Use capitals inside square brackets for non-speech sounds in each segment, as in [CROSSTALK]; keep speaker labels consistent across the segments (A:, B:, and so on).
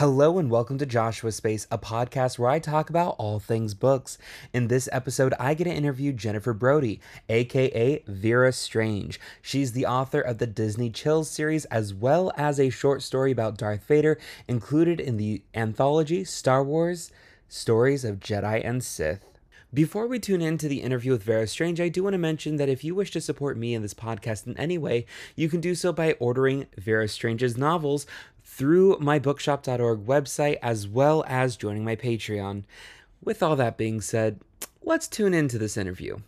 A: Hello and welcome to Joshua Space, a podcast where I talk about all things books. In this episode, I get to interview Jennifer Brody, aka Vera Strange. She's the author of the Disney Chills series as well as a short story about Darth Vader included in the anthology Star Wars Stories of Jedi and Sith. Before we tune in to the interview with Vera Strange, I do want to mention that if you wish to support me and this podcast in any way, you can do so by ordering Vera Strange's novels through my bookshop.org website as well as joining my Patreon. With all that being said, let's tune into this interview.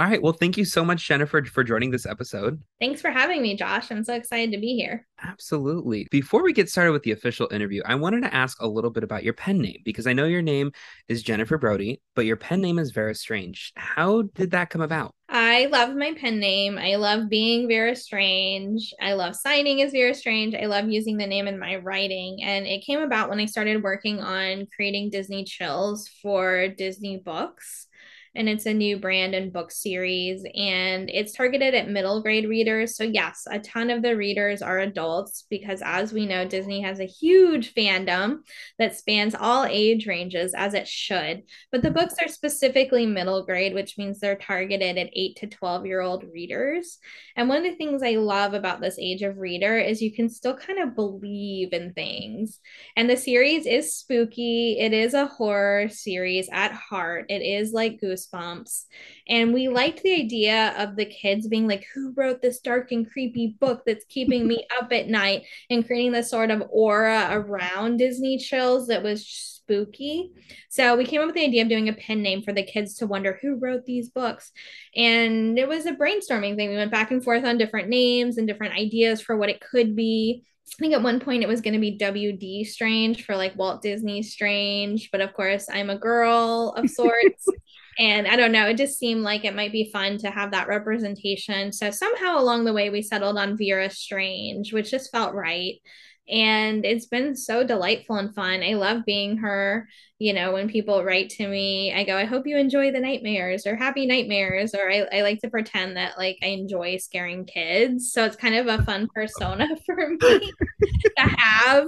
A: All right. Well, thank you so much, Jennifer, for joining this episode.
B: Thanks for having me, Josh. I'm so excited to be here.
A: Absolutely. Before we get started with the official interview, I wanted to ask a little bit about your pen name because I know your name is Jennifer Brody, but your pen name is Vera Strange. How did that come about?
B: I love my pen name. I love being Vera Strange. I love signing as Vera Strange. I love using the name in my writing. And it came about when I started working on creating Disney Chills for Disney books and it's a new brand and book series and it's targeted at middle grade readers. So yes a ton of the readers are adults because as we know disney has a huge fandom that spans all age ranges as it should. But the books are specifically middle grade which means they're targeted at 8 to 12 year old readers. And one of the things i love about this age of reader is you can still kind of believe in things. And the series is spooky. It is a horror series at heart. It is like goose goosebumps. And we liked the idea of the kids being like, who wrote this dark and creepy book that's keeping me [LAUGHS] up at night and creating this sort of aura around Disney chills that was spooky. So we came up with the idea of doing a pen name for the kids to wonder who wrote these books. And it was a brainstorming thing. We went back and forth on different names and different ideas for what it could be. I think at one point it was going to be WD Strange for like Walt Disney Strange, but of course I'm a girl of [LAUGHS] sorts. And I don't know, it just seemed like it might be fun to have that representation. So somehow along the way, we settled on Vera Strange, which just felt right. And it's been so delightful and fun. I love being her. You know, when people write to me, I go, I hope you enjoy the nightmares or happy nightmares. Or I, I like to pretend that like I enjoy scaring kids. So it's kind of a fun persona [LAUGHS] for me [LAUGHS] to have.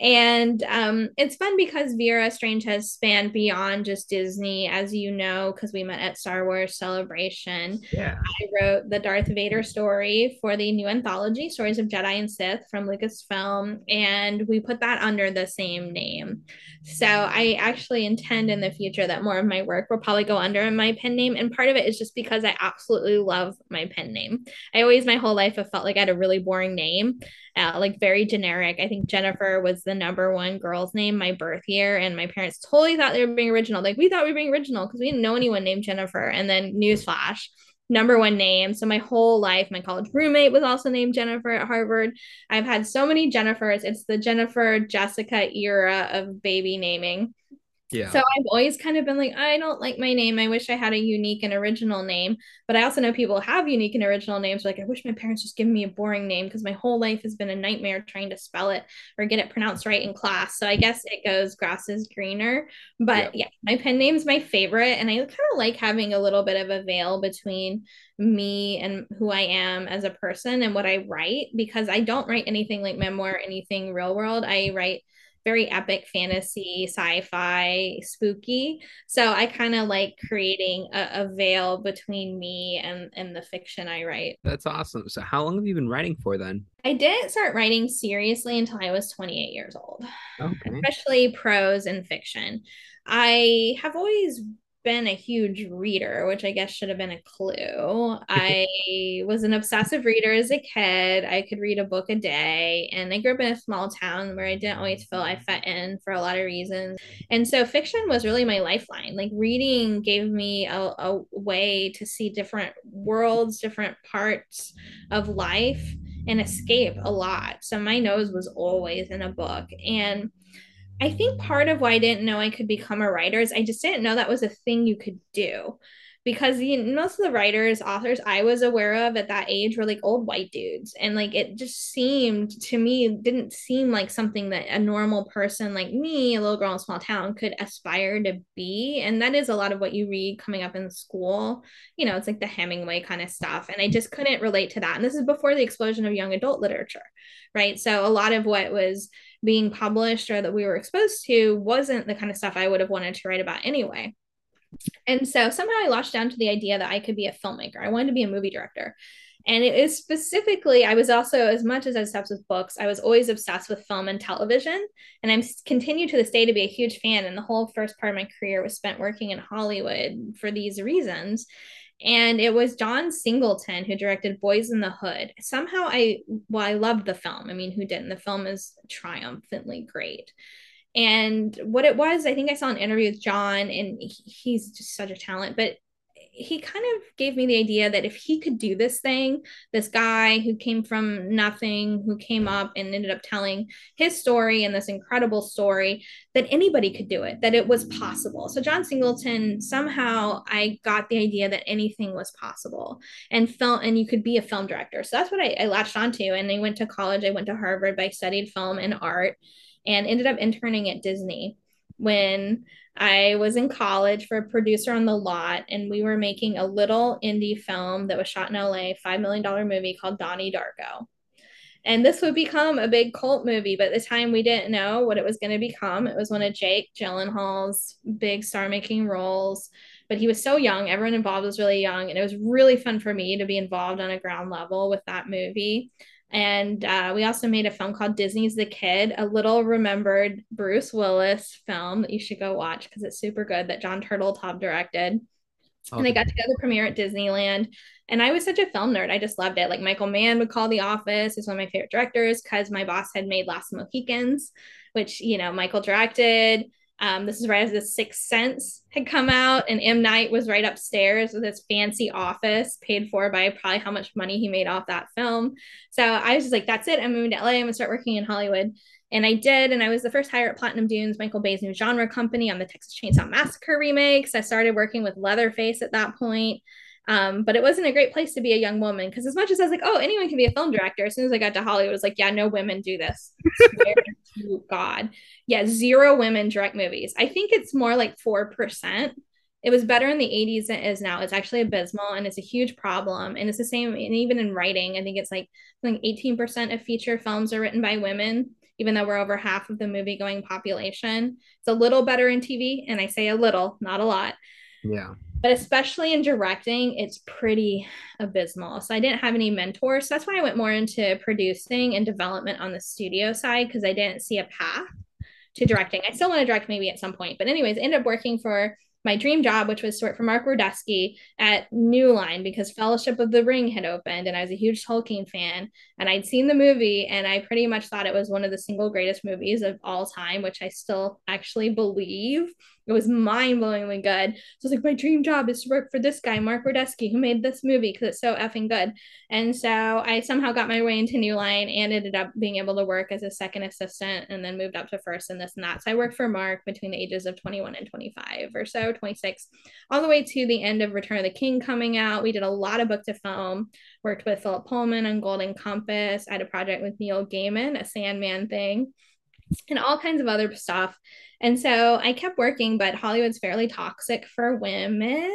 B: And um, it's fun because Vera Strange has spanned beyond just Disney, as you know, because we met at Star Wars Celebration.
A: Yeah.
B: I wrote the Darth Vader story for the new anthology, Stories of Jedi and Sith from Lucasfilm, and we put that under the same name. So I actually intend in the future that more of my work will probably go under my pen name. And part of it is just because I absolutely love my pen name. I always, my whole life, have felt like I had a really boring name uh, like very generic. I think Jennifer was the number one girl's name my birth year, and my parents totally thought they were being original. Like we thought we were being original because we didn't know anyone named Jennifer. And then newsflash, number one name. So my whole life, my college roommate was also named Jennifer at Harvard. I've had so many Jennifers. It's the Jennifer Jessica era of baby naming.
A: Yeah.
B: So I've always kind of been like, I don't like my name. I wish I had a unique and original name. But I also know people have unique and original names. Like, I wish my parents just give me a boring name because my whole life has been a nightmare trying to spell it or get it pronounced right in class. So I guess it goes grass is greener. But yeah, yeah my pen name's my favorite. And I kind of like having a little bit of a veil between me and who I am as a person and what I write because I don't write anything like memoir, anything real world. I write very epic fantasy, sci-fi, spooky. So I kind of like creating a, a, veil between me and and the fiction I write.
A: That's awesome. So how long have you been writing for then?
B: I didn't start writing seriously until I was 28 years old.
A: Okay.
B: Especially prose and fiction. I have always been a huge reader, which I guess should have been a clue. [LAUGHS] I was an obsessive reader as a kid. I could read a book a day, and I grew up in a small town where I didn't always feel I fit in for a lot of reasons. And so fiction was really my lifeline. Like reading gave me a, a way to see different worlds, different parts of life, and escape a lot. So my nose was always in a book. And I think part of why I didn't know I could become a writer is I just didn't know that was a thing you could do. because know, most of the writers, authors I was aware of at that age were like old white dudes. And like it just seemed to me, didn't seem like something that a normal person like me, a little girl in a small town, could aspire to be. And that is a lot of what you read coming up in school. You know, it's like the Hemingway kind of stuff. And I just couldn't relate to that. And this is before the explosion of young adult literature, right? So a lot of what was being published or that we were exposed to wasn't the kind of stuff I would have wanted to write about anyway. And so somehow I latched down to the idea that I could be a filmmaker. I wanted to be a movie director. And it is specifically, I was also, as much as I was obsessed with books, I was always obsessed with film and television. And I'm continue to this day to be a huge fan. And the whole first part of my career was spent working in Hollywood for these reasons. And it was John Singleton who directed Boyz n the Hood. Somehow I, well, I loved the film. I mean, who didn't? The film is triumphantly great. And what it was, I think I saw an interview with John, and he's just such a talent. But he kind of gave me the idea that if he could do this thing, this guy who came from nothing, who came up and ended up telling his story and this incredible story, that anybody could do it, that it was possible. So, John Singleton, somehow I got the idea that anything was possible and film, and you could be a film director. So, that's what I, I latched onto. And I went to college, I went to Harvard, but I studied film and art and ended up interning at Disney when I was in college for a producer on the lot, and we were making a little indie film that was shot in LA, $5 million movie called Donnie Darko. And this would become a big cult movie, but at the time we didn't know what it was going to become. It was one of Jake Gyllenhaal's big star making roles, but he was so young. Everyone involved was really young, and it was really fun for me to be involved on a ground level with that movie. And uh, we also made a film called Disney's the Kid, a little remembered Bruce Willis film that you should go watch because it's super good that Jon Turteltaub directed. Okay. And I got to go to the premiere at Disneyland. And I was such a film nerd. I just loved it. Like Michael Mann would call The Office. He's one of my favorite directors because my boss had made Last Mohicans, which, you know, Michael directed. Um, this is right as The Sixth Sense had come out, and M. Night was right upstairs with his fancy office, paid for by probably how much money he made off that film. So I was just like, that's it. I'm moving to LA. I'm gonna start working in Hollywood. And I did, and I was the first hire at Platinum Dunes, Michael Bay's new genre company on the Texas Chainsaw Massacre remakes. I started working with Leatherface at that point. Um, but it wasn't a great place to be a young woman because as much as I was like, oh, anyone can be a film director, as soon as I got to Hollywood, it was like, yeah, no women do this. [LAUGHS] to God. Yeah, zero women direct movies. I think it's more like 4%. It was better in the 80s than it is now. It's actually abysmal and it's a huge problem. And it's the same, and even in writing, I think it's like, like 18% of feature films are written by women, even though we're over half of the movie going population. It's a little better in TV. And I say a little, not a lot.
A: Yeah
B: but especially in directing, it's pretty abysmal. So I didn't have any mentors. So that's why I went more into producing and development on the studio side because I didn't see a path to directing. I still want to direct maybe at some point, but anyways, ended up working for my dream job, which was to work for Mark Ordesky at New Line because Fellowship of the Ring had opened and I was a huge Tolkien fan and I'd seen the movie and I pretty much thought it was one of the single greatest movies of all time, which I still actually believe. It was mind blowingly good. So it's like, my dream job is to work for this guy, Mark Ordesky, who made this movie because it's so effing good. And so I somehow got my way into New Line and ended up being able to work as a second assistant and then moved up to first and this and that. So I worked for Mark between the ages of 21 and 25 or so, 26, all the way to the end of Return of the King coming out. We did a lot of book to film, worked with Philip Pullman on Golden Compass. I had a project with Neil Gaiman, a Sandman thing and all kinds of other stuff. And so I kept working, but Hollywood's fairly toxic for women.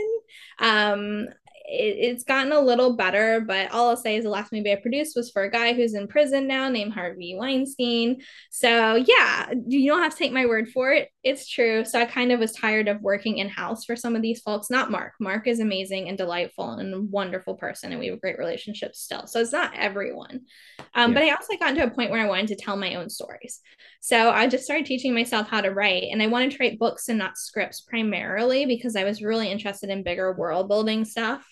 B: Um, it, it's gotten a little better, but all I'll say is the last movie I produced was for a guy who's in prison now named Harvey Weinstein. So yeah, you don't have to take my word for it. It's true. So I kind of was tired of working in house for some of these folks. Not Mark. Mark is amazing and delightful and a wonderful person, and we have a great relationship still. So it's not everyone. Um, yeah. But I also got to a point where I wanted to tell my own stories. So I just started teaching myself how to write, and I wanted to write books and not scripts primarily because I was really interested in bigger world building stuff.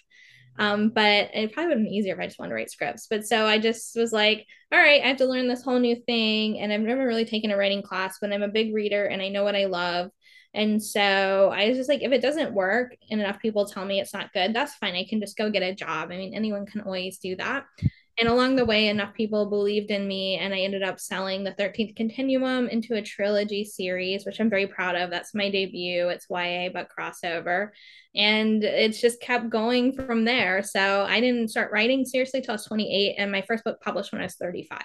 B: Um, but it probably would have been easier if I just wanted to write scripts. But so I just was like, all right, I have to learn this whole new thing. And I've never really taken a writing class, but I'm a big reader and I know what I love. And so I was just like, if it doesn't work and enough people tell me it's not good, that's fine. I can just go get a job. I mean, anyone can always do that. And along the way, enough people believed in me, and I ended up selling the 13th Continuum into a trilogy series, which I'm very proud of. That's my debut. It's YA, but crossover. And it's just kept going from there. So I didn't start writing seriously till I was 28, and my first book published when I was 35.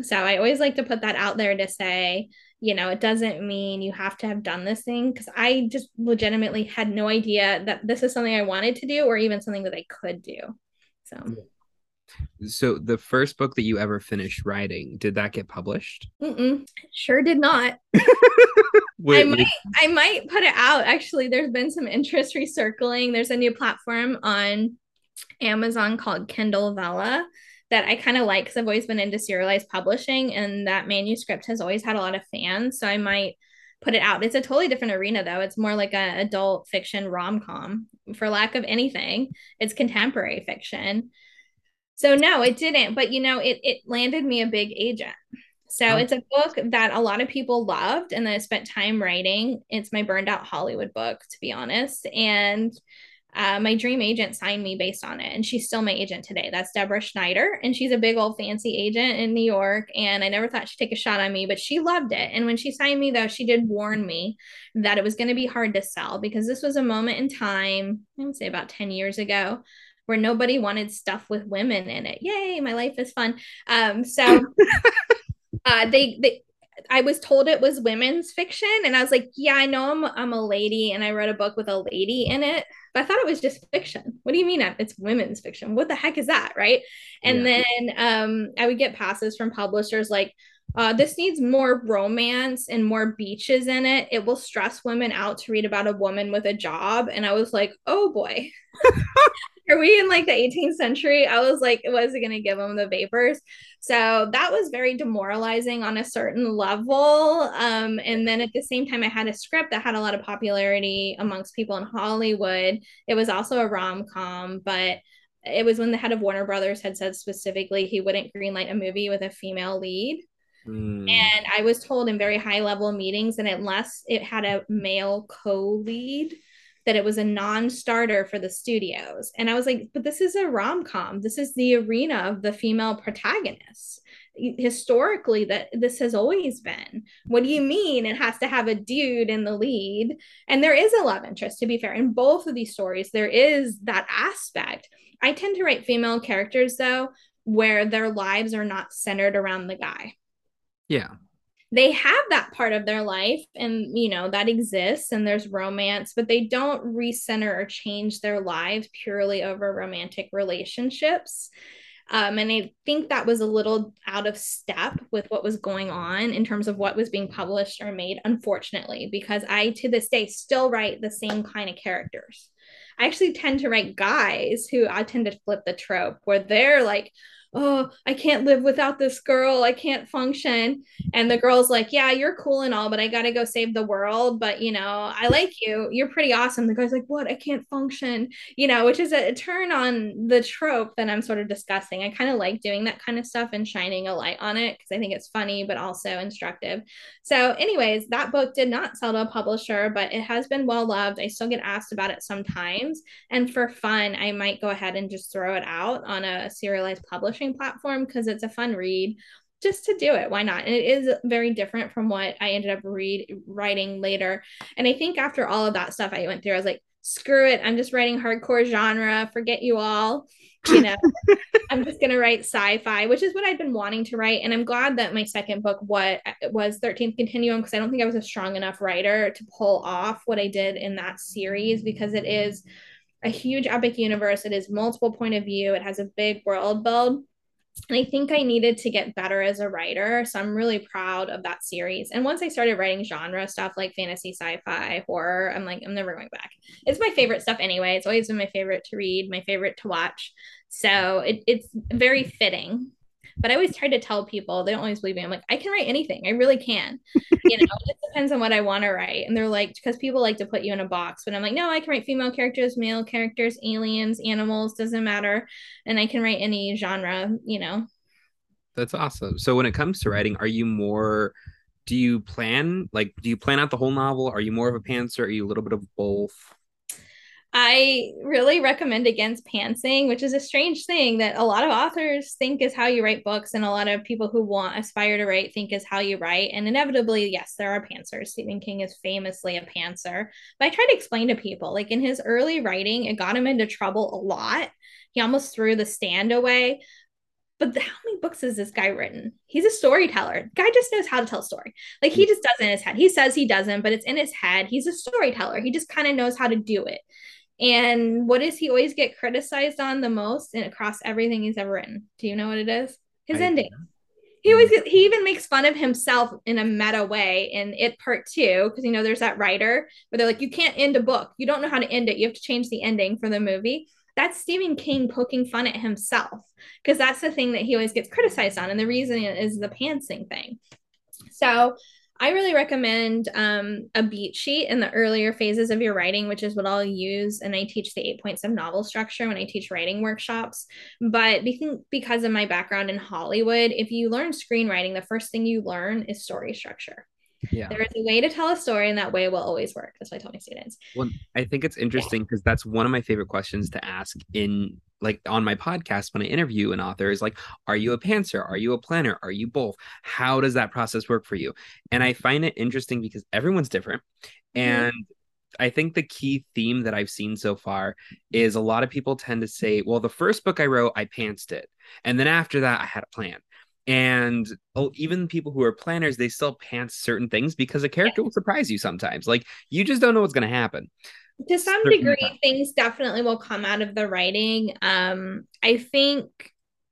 B: So I always like to put that out there to say, you know, it doesn't mean you have to have done this thing because I just legitimately had no idea that this is something I wanted to do or even something that I could do. So
A: so the first book that you ever finished writing, did that get published?
B: Mm-mm. Sure did not. [LAUGHS] wait, I might wait. I might put it out. Actually, there's been some interest recircling. There's a new platform on Amazon called Kindle Vella that I kind of like because I've always been into serialized publishing and that manuscript has always had a lot of fans. So I might put it out. It's a totally different arena though. It's more like an adult fiction rom-com for lack of anything. It's contemporary fiction. So no, it didn't. But you know, it it landed me a big agent. So oh. it's a book that a lot of people loved and that I spent time writing. It's my burned out Hollywood book, to be honest. And uh, my dream agent signed me based on it, and she's still my agent today. That's Deborah Schneider, and she's a big old fancy agent in New York. And I never thought she'd take a shot on me, but she loved it. And when she signed me, though, she did warn me that it was going to be hard to sell because this was a moment in time, I would say about 10 years ago, where nobody wanted stuff with women in it. Yay, my life is fun. Um, so [LAUGHS] uh, they they I was told it was women's fiction, and I was like, yeah, I know I'm I'm a lady, and I read a book with a lady in it, but I thought it was just fiction. What do you mean it's women's fiction? What the heck is that, right? And yeah. then um, I would get passes from publishers like. Uh, this needs more romance and more beaches in it. It will stress women out to read about a woman with a job. And I was like, oh boy. [LAUGHS] [LAUGHS] are we in like the 18th century? I was like, was it going to give them the vapors? So that was very demoralizing on a certain level. Um, and then at the same time, I had a script that had a lot of popularity amongst people in Hollywood. It was also a rom com, but it was when the head of Warner Brothers had said specifically he wouldn't greenlight a movie with a female lead. Mm. And I was told in very high level meetings that unless it had a male co lead, that it was a non-starter for the studios. And I was like, but this is a rom-com. This is the arena of the female protagonists. Historically, that this has always been. What do you mean it has to have a dude in the lead? And there is a love interest, to be fair. In both of these stories, there is that aspect. I tend to write female characters though, where their lives are not centered around the guy.
A: Yeah
B: they have that part of their life and you know that exists and there's romance but they don't recenter or change their lives purely over romantic relationships. Um, and i think that was a little out of step with what was going on in terms of what was being published or made unfortunately because i to this day still write the same kind of characters. I actually tend to write guys who i tend to flip the trope where they're like oh, I can't live without this girl. I can't function. And the girl's like, yeah, you're cool and all, but I got to go save the world. But, you know, I like you. You're pretty awesome. The guy's like, what? I can't function, you know, which is a, a turn on the trope that I'm sort of discussing. I kind of like doing that kind of stuff and shining a light on it because I think it's funny, but also instructive. So, anyways, that book did not sell to a publisher, but it has been well loved. I still get asked about it sometimes. And for fun, I might go ahead and just throw it out on a serialized publishing publishing platform because it's a fun read just to do it. Why not? And it is very different from what i ended up read writing later. And i think after all of that stuff i went through i was like screw it. I'm just writing hardcore genre. Forget you all. [LAUGHS] You know i'm just going to write sci-fi which is what i've been wanting to write. And i'm glad that my second book what was 13th continuum because i don't think i was a strong enough writer to pull off what i did in that series because it is a huge epic universe. It is multiple point of view. It has a big world build and I think I needed to get better as a writer. So I'm really proud of that series. And once I started writing genre stuff like fantasy, sci fi, horror, I'm like, I'm never going back. It's my favorite stuff anyway. It's always been my favorite to read, my favorite to watch. So it, it's very fitting but I always try to tell people, they don't always believe me. I'm like, I can write anything. I really can. You know, it depends on what I want to write. And they're like, because people like to put you in a box. But I'm like, no, I can write female characters, male characters, aliens, animals, doesn't matter. And I can write any genre, you know.
A: That's awesome. So when it comes to writing, are you more do you plan like do you plan out the whole novel? Are you more of a pantser? Are you a little bit of both?
B: I really recommend against pantsing, which is a strange thing that a lot of authors think is how you write books, and a lot of people who want aspire to write think is how you write. And inevitably, yes, there are pantsers. Stephen King is famously a pantser. But I try to explain to people, like in his early writing, it got him into trouble a lot. He almost threw the stand away but the, how many books has this guy written? He's a storyteller. Guy just knows how to tell a story. Like he hmm. just does it in his head. He says he doesn't, but it's in his head. He's a storyteller. He just kind of knows how to do it. And what does he always get criticized on the most and across everything he's ever written? Do you know what it is? His I ending. He always gets, he even makes fun of himself in a meta way in it part two because you know there's that writer where they're like you can't end a book you don't know how to end it you have to change the ending for the movie that's Stephen King poking fun at himself because that's the thing that he always gets criticized on and the reason is the pantsing thing so I really recommend um, a beat sheet in the earlier phases of your writing, which is what I'll use. And I teach the eight points of novel structure when I teach writing workshops. But because of my background in Hollywood, if you learn screenwriting, the first thing you learn is story structure. Yeah. There is a way to tell a story, and that way will always work. That's what I tell my students.
A: Well, I think it's interesting because yeah. that's one of my favorite questions to ask in like on my podcast when I interview an author is like, are you a pantser? Are you a planner? Are you both? How does that process work for you? And I find it interesting because everyone's different. Mm-hmm. And I think the key theme that I've seen so far is a lot of people tend to say, well, the first book I wrote, I pantsed it. And then after that, I had a plan and oh, even people who are planners they still pants certain things because a character will surprise you sometimes. Like you just don't know what's going to happen.
B: To some certain degree things definitely will come out of the writing. Um i think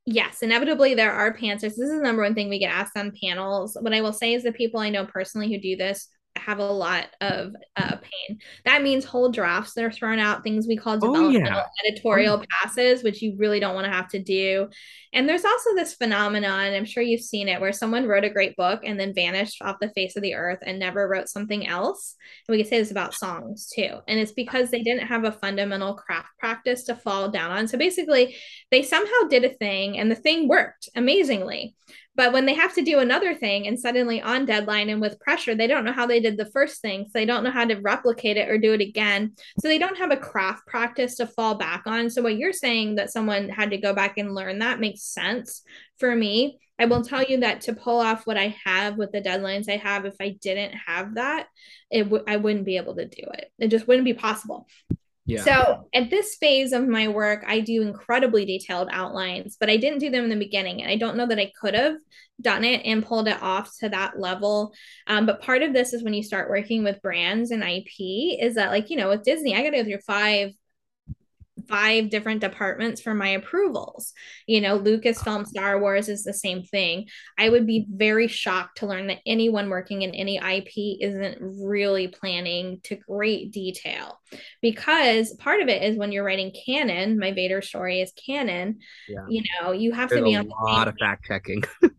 B: yes inevitably there are pantsers. This is the number one thing we get asked on panels. What i will say is the people i know personally who do this have a lot of uh, pain. That means whole drafts that are thrown out, things we call developmental oh, yeah. editorial oh. passes, which you really don't want to have to do. And there's also this phenomenon, I'm sure you've seen it, where someone wrote a great book and then vanished off the face of the earth and never wrote something else. And we can say this about songs too. And it's because they didn't have a fundamental craft practice to fall down on. So basically, they somehow did a thing and the thing worked amazingly but when they have to do another thing and suddenly on deadline and with pressure, they don't know how they did the first thing. So they don't know how to replicate it or do it again. So they don't have a craft practice to fall back on. So what you're saying that someone had to go back and learn that makes sense for me. I will tell you that to pull off what I have with the deadlines I have, if I didn't have that, it w- I wouldn't be able to do it. It just wouldn't be possible. Yeah. So at this phase of my work, I do incredibly detailed outlines, but I didn't do them in the beginning. And I don't know that I could have done it and pulled it off to that level. Um, but part of this is when you start working with brands and IP, is that like, you know, with Disney, I got to go through five five different departments for my approvals. You know, Lucasfilm Star Wars is the same thing. I would be very shocked to learn that anyone working in any IP isn't really planning to great detail because part of it is when you're writing canon, my Vader story is canon, yeah. you know, you have There's to be
A: on a lot of fact checking. [LAUGHS]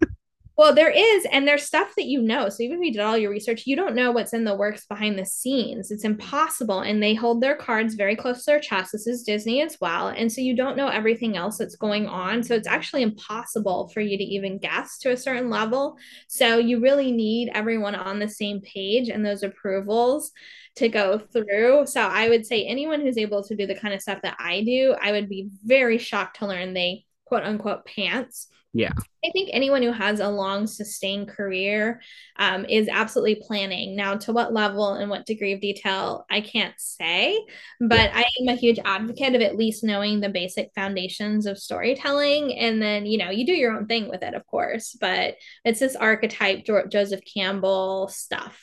B: Well, there is, and there's stuff that you know. So even if you did all your research, you don't know what's in the works behind the scenes. It's impossible. And they hold their cards very close to their chest. This is Disney as well. And so you don't know everything else that's going on. So it's actually impossible for you to even guess to a certain level. So you really need everyone on the same page and those approvals to go through. So I would say anyone who's able to do the kind of stuff that I do, I would be very shocked to learn they quote unquote pants
A: yeah.
B: I think anyone who has a long sustained career um, is absolutely planning. Now, to what level and what degree of detail, I can't say, but yeah. I am a huge advocate of at least knowing the basic foundations of storytelling. And then, you know, you do your own thing with it, of course, but it's this archetype, Joseph Campbell stuff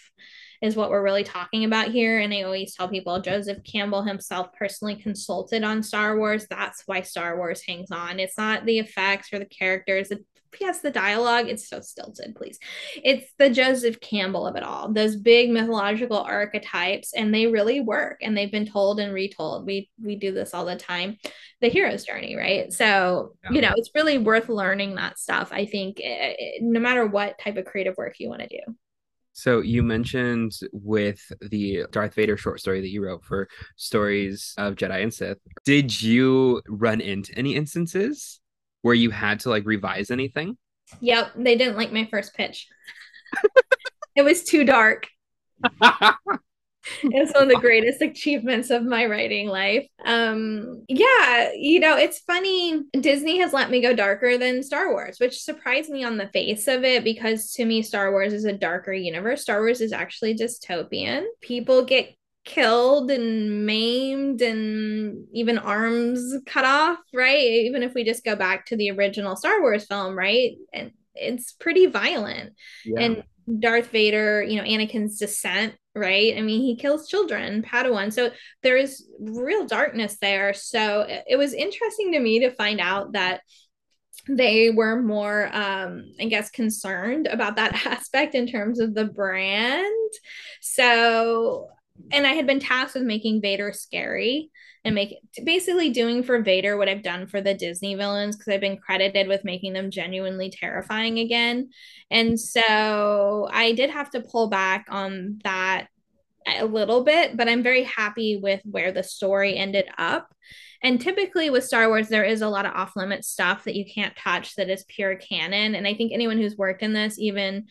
B: is what we're really talking about here. And I always tell people Joseph Campbell himself personally consulted on Star Wars. That's why Star Wars hangs on. It's not the effects or the characters. yes, the dialogue, it's so stilted, please. It's the Joseph Campbell of it all, those big mythological archetypes, and they really work and they've been told and retold. We we do this all the time. The hero's journey, right? So, yeah. you know, it's really worth learning that stuff. I think it, eh, it, no matter what type of creative work you want to do.
A: So you mentioned with the Darth Vader short story that you wrote for Stories of Jedi and Sith, did you run into any instances where you had to like revise anything?
B: Yep, they didn't like my first pitch. [LAUGHS] it was too dark. [LAUGHS] [LAUGHS] it's one of the greatest achievements of my writing life. Um, yeah, you know, it's funny. Disney has let me go darker than Star Wars, which surprised me on the face of it because to me, Star Wars is a darker universe. Star Wars is actually dystopian. People get killed and maimed and even arms cut off, right? Even if we just go back to the original Star Wars film, right? And it's pretty violent. Yeah. And Darth Vader, you know, Anakin's descent, right? I mean, he kills children, Padawan. So there is real darkness there. So it was interesting to me to find out that they were more um i guess concerned about that [LAUGHS] aspect in terms of the brand so and I had been tasked with making Vader scary and make basically doing for Vader what I've done for the Disney villains because I've been credited with making them genuinely terrifying again. And so I did have to pull back on that a little bit, but I'm very happy with where the story ended up. And typically with Star Wars, there is a lot of off limit stuff that you can't touch that is pure canon. And I think anyone who's worked in this, even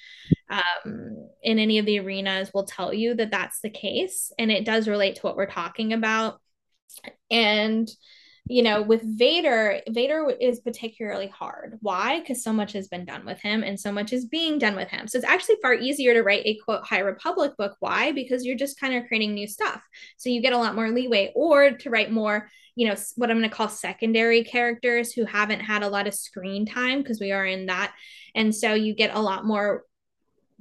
B: um, in any of the arenas, will tell you that that's the case. And it does relate to what we're talking about. And you know, with Vader, Vader is particularly hard. Why? Because so much has been done with him and so much is being done with him. So it's actually far easier to write a quote High Republic book. Why? Because you're just kind of creating new stuff. So you get a lot more leeway, or to write more, you know, what I'm going to call secondary characters who haven't had a lot of screen time because we are in that. And so you get a lot more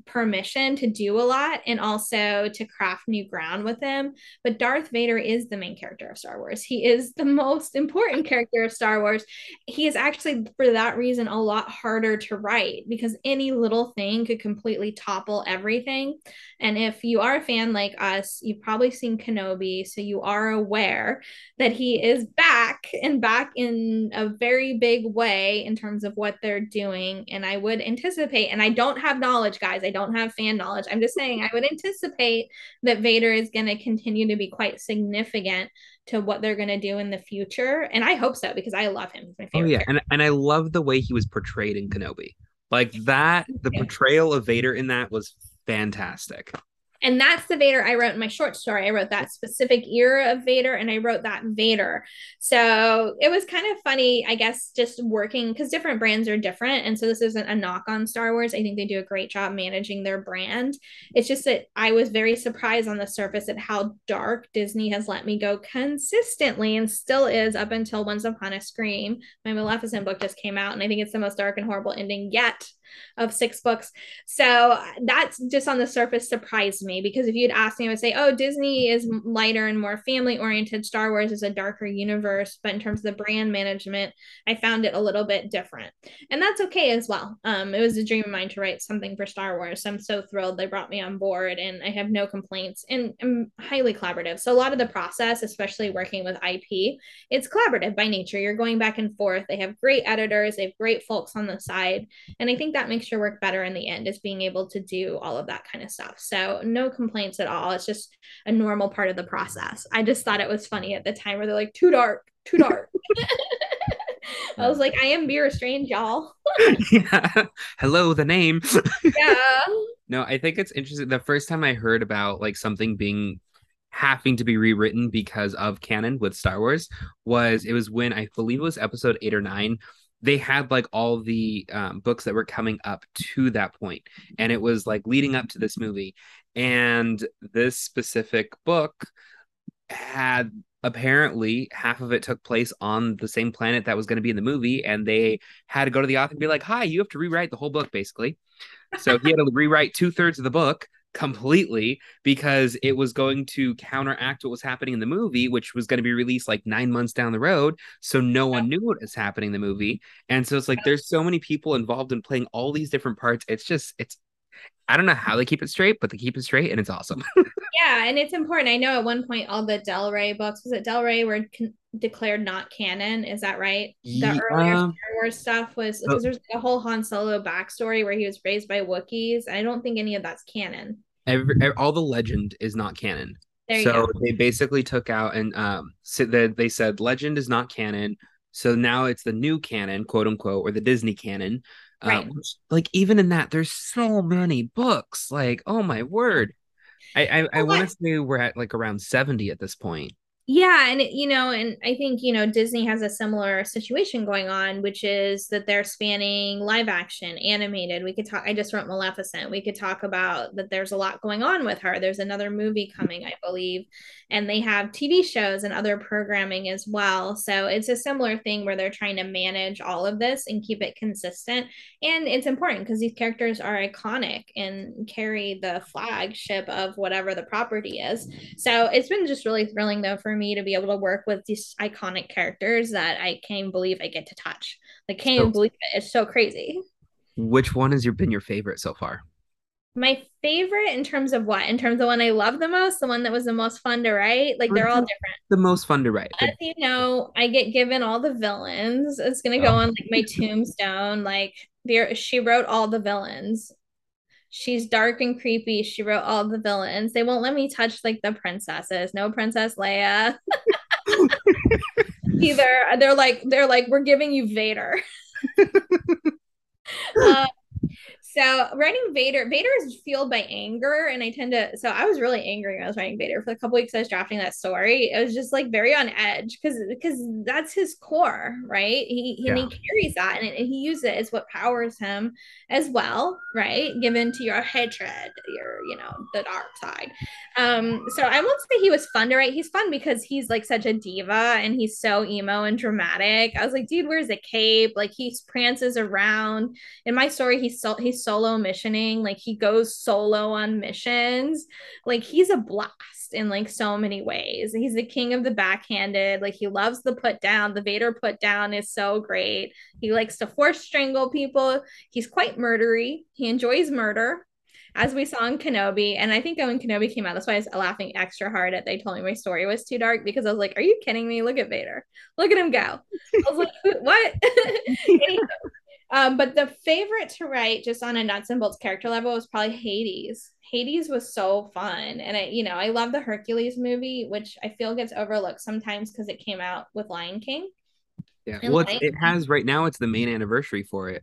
B: permission to do a lot and also to craft new ground with him. But Darth Vader is the main character of Star Wars. He is the most important character of Star Wars. He is actually, for that reason, a lot harder to write because any little thing could completely topple everything. And if you are a fan like us, you've probably seen Kenobi, so you are aware that he is back and back in a very big way in terms of what they're doing. And I would anticipate, and I don't have knowledge, guys. I don't have fan knowledge. I'm just saying I would anticipate that Vader is going to continue to be quite significant to what they're going to do in the future. And I hope so because I love him.
A: oh, yeah. And, and I love the way he was portrayed in Kenobi. Like that, the portrayal of Vader in that was fantastic.
B: And that's the Vader I wrote in my short story. I wrote that specific era of Vader and I wrote that Vader. So it was kind of funny, I guess, just working because different brands are different. And so this isn't a knock on Star Wars. I think they do a great job managing their brand. It's just that I was very surprised on the surface at how dark Disney has let me go consistently and still is up until Once Upon a Scream. My Maleficent book just came out and I think it's the most dark and horrible ending yet of six books. So that's just on the surface surprised me because if you'd asked me, I would say, oh, Disney is lighter and more family oriented. Star Wars is a darker universe. But in terms of the brand management, I found it a little bit different. And that's okay as well. Um, it was a dream of mine to write something for Star Wars. So I'm so thrilled they brought me on board and I have no complaints and I'm highly collaborative. So a lot of the process, especially working with IP, it's collaborative by nature. You're going back and forth. They have great editors, they have great folks on the side. And I think that makes your work better in the end is being able to do all of that kind of stuff. So no complaints at all. It's just a normal part of the process. I just thought it was funny at the time where they're like too dark, too dark. [LAUGHS] I was like, I am Vera Strange, y'all. [LAUGHS]
A: yeah. Hello, the name. [LAUGHS] yeah. No, I think it's interesting. The first time I heard about like something being having to be rewritten because of canon with Star Wars was it was when I believe it was episode eight or nine they had like all the um, books that were coming up to that point and it was like leading up to this movie and this specific book had apparently half of it took place on the same planet that was going to be in the movie and they had to go to the author and be like hi you have to rewrite the whole book basically. So he had to rewrite two-thirds of the book completely because it was mm-hmm. going to counteract what was happening in the movie, which was going to be released like nine months down the road. So no one knew what was happening in the movie. And so it's like there's so many people involved in playing all these different parts. It's just, it's, I don't know how they keep it straight, but they keep it straight and it's awesome.
B: yeah. And it's important. I know at one point all the Del Rey books, was it Del Rey, were con- declared not canon. Is that right? The yeah. earlier Star Wars stuff was because there's a whole Han Solo backstory where he was raised by Wookiees. I don't think any of that's canon.
A: Every, all the legend is not canon. so go. they basically took out and um so they, they said legend is not canon. So now it's the new canon, quote unquote, or the Disney canon. Uh, right. Uh, which, like even in that, there's so many books. Like, oh my word. I I, I want to say we're at like around 70 at this point.
B: Yeah, and you know, and I think you know Disney has a similar situation going on, which is that they're spanning live action, animated. We could talk. I just wrote Maleficent. We could talk about that. There's a lot going on with her. There's another movie mm-hmm. coming, I believe, and they have TV shows and other programming as well. So it's a similar thing where they're trying to manage all of this and keep it consistent. And it's important because these characters are iconic and carry the flagship of whatever the property is. So it's been just really thrilling though for me to be able to work with these iconic characters that I can't even believe I get to touch. Like can't so, even believe it. It's so crazy.
A: Which one has your been your favorite so far?
B: My favorite in terms of what? In terms of one I love the most, the one that was the most fun to write. Like they're all different.
A: The most fun to write.
B: As you know, I get given all the villains. It's gonna oh. go on like my tombstone. Like there, she wrote all the villains. She's dark and creepy. She wrote all the villains. They won't let me touch like the princesses. No Princess Leia. [LAUGHS] Either they're like they're like we're giving you Vader. uh, [LAUGHS] [LAUGHS] so writing Vader, Vader is fueled by anger, and I tend to. So I was really angry when I was writing Vader for a couple weeks. I was drafting that story. It was just like very on edge because because that's his core, right? He, he yeah. and he carries that, and, and he uses it as what powers him as well, right? Given to your hatred, your you know the dark side. Um, so I won't say he was fun to write. He's fun because he's like such a diva and he's so emo and dramatic. I was like, dude, where's the cape? Like he prances around. In my story, he's so he's solo missioning. Like he goes solo on missions. Like he's a blast in like so many ways. He's the king of the backhanded. Like he loves the put down. The Vader put down is so great. He likes to force strangle people. He's quite murdery. He enjoys murder as we saw in Kenobi. And I think when Kenobi came out, that's why I was laughing extra hard at they told me my story was too dark because I was like, Are you kidding me? Look at Vader. Look at him go. I was like, What? [LAUGHS] um, but the favorite to write just on a nuts and bolts character level was probably Hades. Hades was so fun. And I, you know, I love the Hercules movie, which I feel gets overlooked sometimes because it came out with Lion King.
A: Yeah. And well, it has right now, it's the main anniversary for it.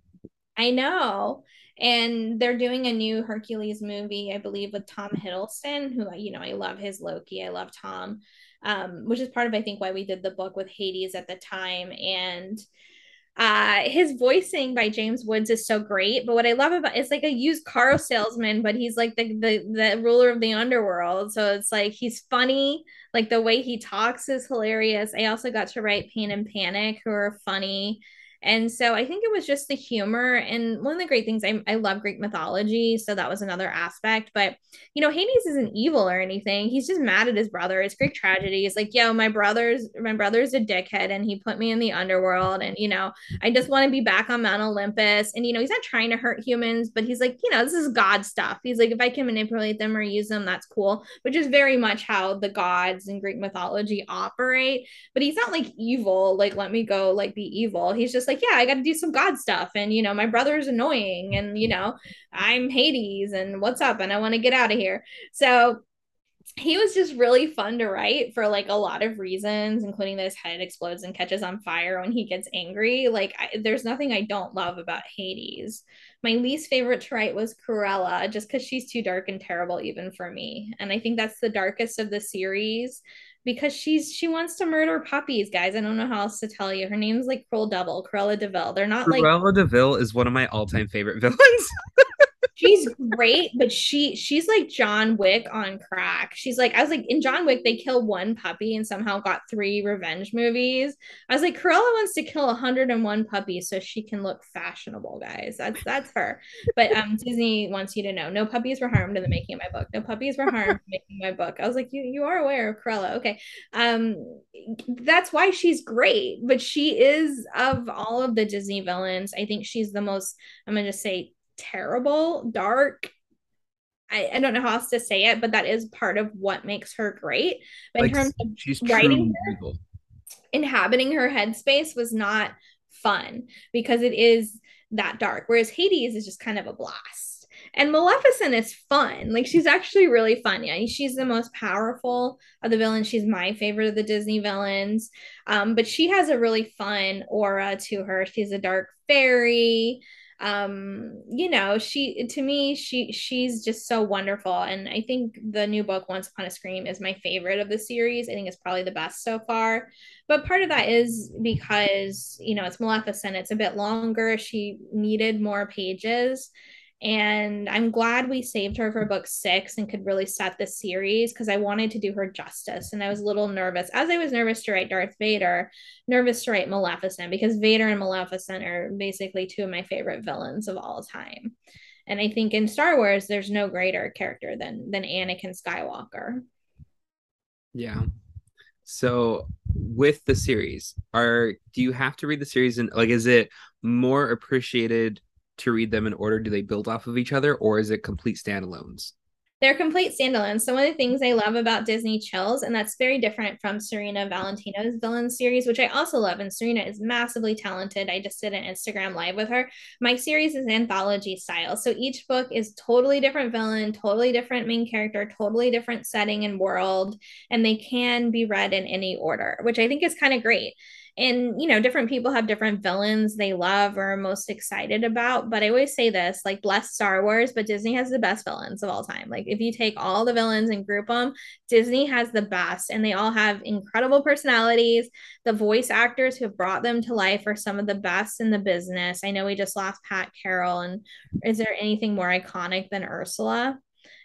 B: I know and they're doing a new Hercules movie, I believe, with Tom Hiddleston, who you know I love his Loki. I love Tom, um, which is part of I think why we did the book with Hades at the time, and uh, his voicing by James Woods is so great. But what I love about it's like a used car salesman, but he's like the the the ruler of the underworld. So it's like he's funny, like the way he talks is hilarious. I also got to write Pain and Panic, who are funny. And so I think it was just the humor. And one of the great things, I, I love Greek mythology. So that was another aspect. But, you know, Hades isn't evil or anything. He's just mad at his brother. It's Greek tragedy. It's like, yo, my brother's, my brother's a dickhead and he put me in the underworld. And, you know, I just want to be back on Mount Olympus. And, you know, he's not trying to hurt humans, but he's like, you know, this is God stuff. He's like, if I can manipulate them or use them, that's cool, which is very much how the gods in Greek mythology operate. But he's not like evil, like, let me go, like, be evil. He's just like, yeah, I got to do some God stuff. And, you know, my brother's annoying and, you know, I'm Hades and what's up? And I want to get out of here. So he was just really fun to write for like a lot of reasons, including that his head explodes and catches on fire when he gets angry. Like, I, there's nothing I don't love about Hades. My least favorite to write was Cruella, just because she's too dark and terrible, even for me. And I think that's the darkest of the series because she's she wants to murder puppies, guys. I don't know how else to tell you. Her name's like Cruel Devil, Cruella de Vil. They're not
A: Cruella
B: like
A: Cruella de Vil is one of my all-time favorite [LAUGHS] villains.
B: She's great, but she she's like John Wick on crack. She's like I was like in John Wick they kill one puppy and somehow got three revenge movies. I was like Cruella wants to kill 101 puppies so she can look fashionable, guys. That's that's her. But um Disney wants you to know no puppies were harmed in the making of my book. No puppies were harmed making my book. I was like you you are aware of Cruella. Okay. Um that's why she's great, but she is of all of the Disney villains, I think she's the most I'm to just say terrible, dark. I, I don't know how else to say it, but that is part of what makes her great. But like, in terms of she's writing her, inhabiting her headspace was not fun because it is that dark. Whereas Hades is just kind of a blast. And Maleficent is fun. Like she's actually really fun. Yeah, she's the most powerful of the villains. She's my favorite of the Disney villains. Um, but she has a really fun aura to her. She's a dark fairy um you know she to me she she's just so wonderful and i think the new book once upon a scream is my favorite of the series. I think it's probably the best so far but part of that is because you know it's maleficent it's a bit longer she needed more pages and I'm glad we saved her for book six and could really set the series because I wanted to do her justice. And I was a little nervous, as I was nervous to write Darth Vader, nervous to write Maleficent because Vader and Maleficent are basically two of my favorite villains of all time. And I think in Star Wars, there's no greater character than than Anakin Skywalker.
A: Yeah. So with the series, are do you have to read the series and like is it more appreciated to read them in order? Do they build off of each other or is it complete standalones?
B: They're complete standalones. So one of the things I love about Disney Chills, and that's very different from Serena Valentino's villain series, which I also love. And Serena is massively talented. I just did an Instagram live with her. My series is anthology style. So each book is totally different villain, totally different main character, totally different setting and world. And they can be read in any order, which I think is kind of great and you know different people have different villains they love or are most excited about but i always say this like bless star wars but disney has the best villains of all time. Like if you take all the villains and group them disney has the best and they all have incredible personalities. The voice actors who have brought them to life are some of the best in the business. I know we just lost pat carroll and is there anything more iconic than ursula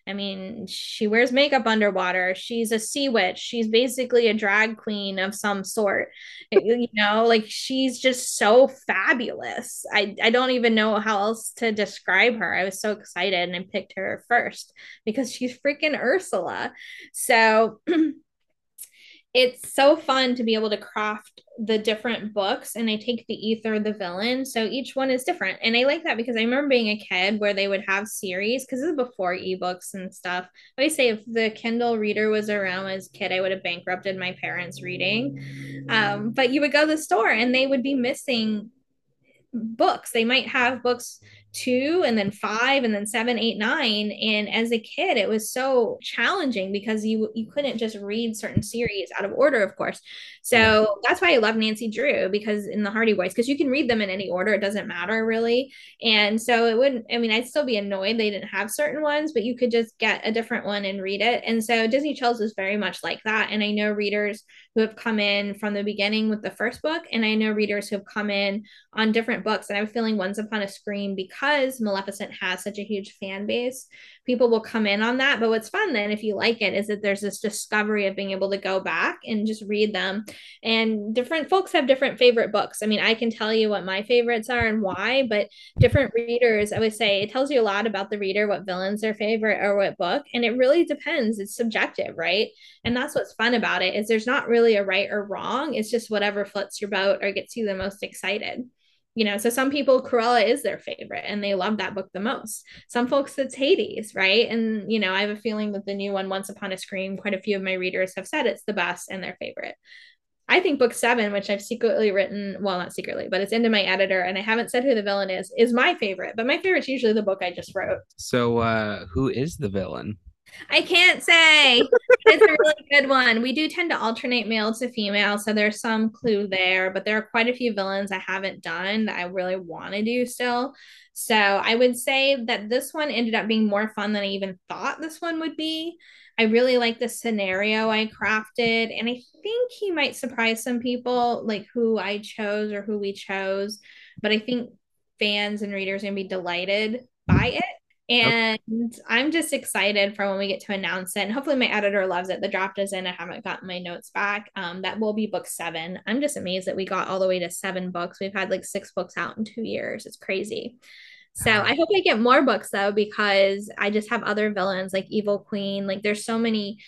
B: I mean, she wears makeup underwater. She's a sea witch. She's basically a drag queen of some sort. you know, like she's just so fabulous. I, I don't even know how else to describe her. I was so excited and I picked her first because she's freaking Ursula. So [CLEARS THROAT] it's so fun to be able to craft the different books and I take the ether the villain. So each one is different. And I like that because I remember being a kid where they would have series because this is before ebooks and stuff. I say if the Kindle reader was around as a kid, I would have bankrupted my parents reading. Um, but you would go to the store and they would be missing books. They might have books two and then five and then seven eight nine. And as a kid it was so challenging because you you couldn't just read certain series out of order of course. So that's why i love nancy drew because in the hardy boys because you can read them in any order it doesn't matter really. And so it wouldn't i mean i'd still be annoyed they didn't have certain ones but you could just get a different one and read it. And so disney chills is very much like that. And i know readers who have come in from the beginning with the first book and i know readers who have come in on different books. And i'm feeling once upon a scream because because Maleficent has such a huge fan base, people will come in on that. But what's fun then, if you like it, is that there's this discovery of being able to go back and just read them. And different folks have different favorite books. I mean, I can tell you what my favorites are and why, but different readers, I would say, it tells you a lot about the reader, what villains their favorite or what book. And it really depends. It's subjective, right? And that's what's fun about it is there's not really a right or wrong. It's just whatever floats your boat or gets you the most excited you know so some people cruella is their favorite and they love that book the most. Some folks it's hades right? And you know i have a feeling that the new one once upon a scream quite a few of my readers have said it's the best and their favorite. I think book seven which i've secretly written well not secretly but it's into my editor and i haven't said who the villain is is my favorite but my favorite's usually the book i just wrote.
A: So uh who is the villain
B: I can't say. it's a really good one. We do tend to alternate male to female, so there's some clue there, but there are quite a few villains I haven't done that I really want to do still. So I would say that this one ended up being more fun than I even thought this one would be. I really like the scenario I crafted, and I think he might surprise some people, like who I chose or who we chose. But I think fans and readers are going to be delighted by it and okay. I'm just excited for when we get to announce it. And hopefully my editor loves it. The draft is in. I haven't gotten my notes back. Um, that will be book seven. I'm just amazed that we got all the way to seven books. We've had like six books out in two years. It's crazy. So I hope I get more books though, because I just have other villains like Evil Queen. Like there's so many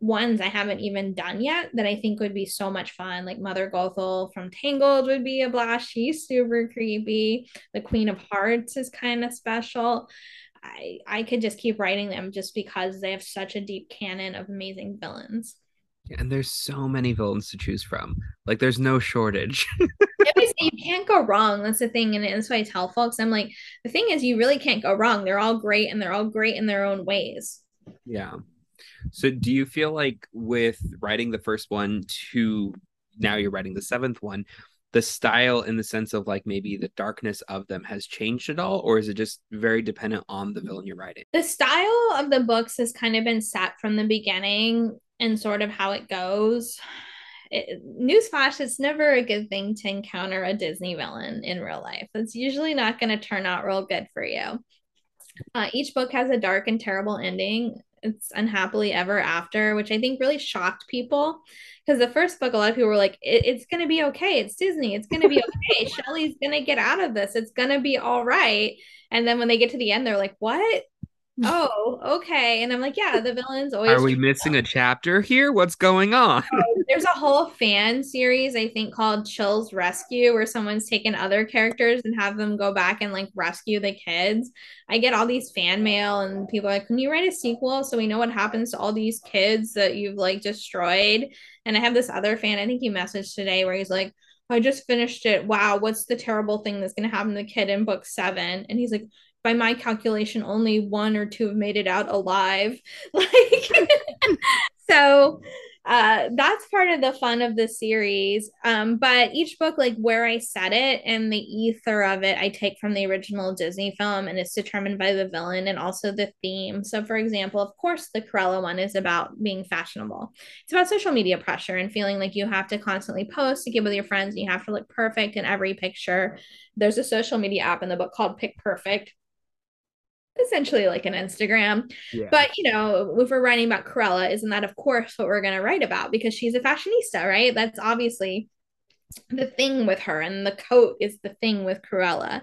B: ones I haven't even done yet that I think would be so much fun. Like Mother Gothel from Tangled would be a blast. She's super creepy. The Queen of Hearts is kind of special. I I could just keep writing them just because they have such a deep canon of amazing villains.
A: And there's so many villains to choose from. Like there's no shortage. [LAUGHS]
B: you can't go wrong. That's the thing. And that's why I tell folks, I'm like, the thing is, you really can't go wrong. They're all great and they're all great in their own ways.
A: Yeah. So do you feel like with writing the first one to now you're writing the seventh one, the style in the sense of like maybe the darkness of them has changed at all, or is it just very dependent on the villain you're writing?
B: The style of the books has kind of been set from the beginning and sort of how it goes. It, newsflash, it's never a good thing to encounter a Disney villain in real life. It's usually not going to turn out real good for you. Uh, each book has a dark and terrible ending. It's unhappily ever after, which I think really shocked people because the first book, a lot of people were like, it, "It's gonna be okay. It's Disney. It's gonna be [LAUGHS] okay. Shelley's gonna get out of this. It's gonna be all right." And then when they get to the end, they're like, "What? Oh, okay. And I'm like, yeah, the villains always.
A: Are we missing a chapter here? What's going on?
B: Oh, there's a whole fan series, I think, called Chill's Rescue, where someone's taken other characters and have them go back and like rescue the kids. I get all these fan mail, and people are like, can you write a sequel so we know what happens to all these kids that you've like destroyed? And I have this other fan, I think he messaged today, where he's like, I just finished it. Wow, what's the terrible thing that's going to happen to the kid in book seven? And he's like, by my calculation, only one or two have made it out alive. [LAUGHS] Like, [LAUGHS] so uh, that's part of the fun of the series. Um, but each book, like where I set it and the ether of it, I take from the original Disney film, and it's determined by the villain and also the theme. So, for example, of course, the Cruella one is about being fashionable. It's about social media pressure and feeling like you have to constantly post to give with your friends, and you have to look perfect in every picture. There's a social media app in the book called Pick Perfect essentially like an Instagram. Yeah. But you know, if we're writing about Cruella, isn't that of course what we're gonna write about because she's a fashionista, right? That's obviously the thing with her and the coat is the thing with Cruella.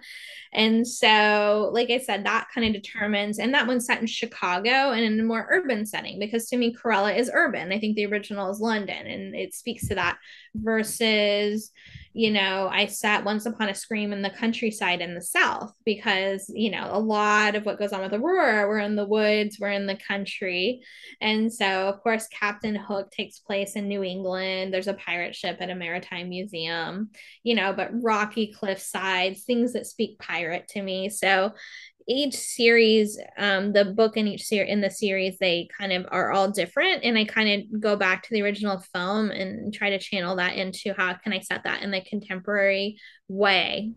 B: And so, like I said, that kind of determines, and that one's set in Chicago and in a more urban setting because to me, Cruella is urban. I think the original is London and it speaks to that versus you know, I sat once upon a scream in the countryside in the South because, you know, a lot of what goes on with Aurora, we're in the woods, we're in the country. And so, of course, Captain Hook takes place in New England. There's a pirate ship at a maritime museum, you know, but rocky cliff sides, things that speak pirate to me. So, each series um the book in each series in the series they kind of are all different and i kind of go back to the original film and try to channel that into how can i set that in the contemporary way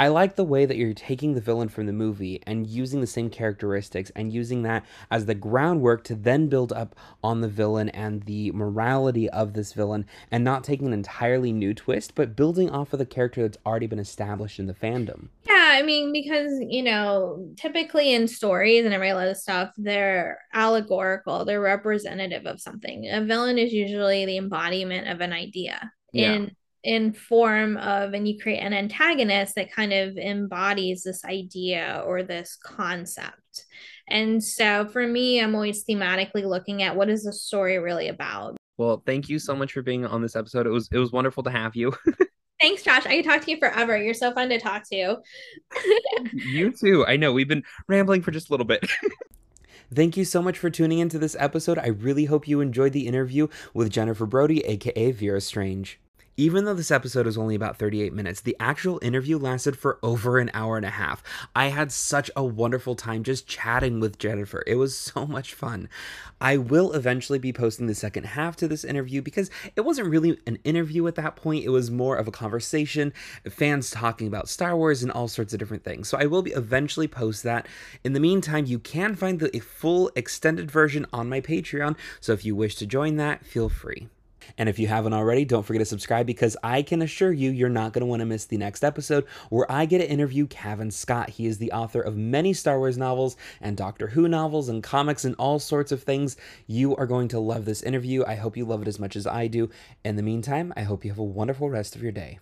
A: I like the way that you're taking the villain from the movie and using the same characteristics and using that as the groundwork to then build up on the villain and the morality of this villain and not taking an entirely new twist, but building off of the character that's already been established in the fandom.
B: Yeah, I mean, because, you know, typically in stories and I write a lot of stuff, they're allegorical, they're representative of something. A villain is usually the embodiment of an idea. Yeah. In in form of and you create an antagonist that kind of embodies this idea or this concept and so for me i'm always thematically looking at what is the story really about
A: well thank you so much for being on this episode it was it was wonderful to have you [LAUGHS]
B: Thanks, Josh. I could talk to you forever. You're so fun to talk to. [LAUGHS]
A: you too. I know we've been rambling for just a little bit. [LAUGHS] Thank you so much for tuning into this episode. I really hope you enjoyed the interview with Jennifer Brody, aka Vera Strange. Even though this episode is only about 38 minutes, the actual interview lasted for over an hour and a half. I had such a wonderful time just chatting with Jennifer. It was [LAUGHS] so much fun. I will eventually be posting the second half to this interview because it wasn't really an interview at that point. It was more of a conversation, fans talking about Star Wars and all sorts of different things. So I will be eventually post that. In the meantime, you can find the full extended version on my Patreon. So if you wish to join that, feel free. And if you haven't already, don't forget to subscribe because I can assure you, you're not going to want to miss the next episode where I get to interview Cavan Scott. He is the author of many Star Wars novels and Doctor Who novels and comics and all sorts of things. You are going to love this interview. I hope you love it as much as I do. In the meantime, I hope you have a wonderful rest of your day.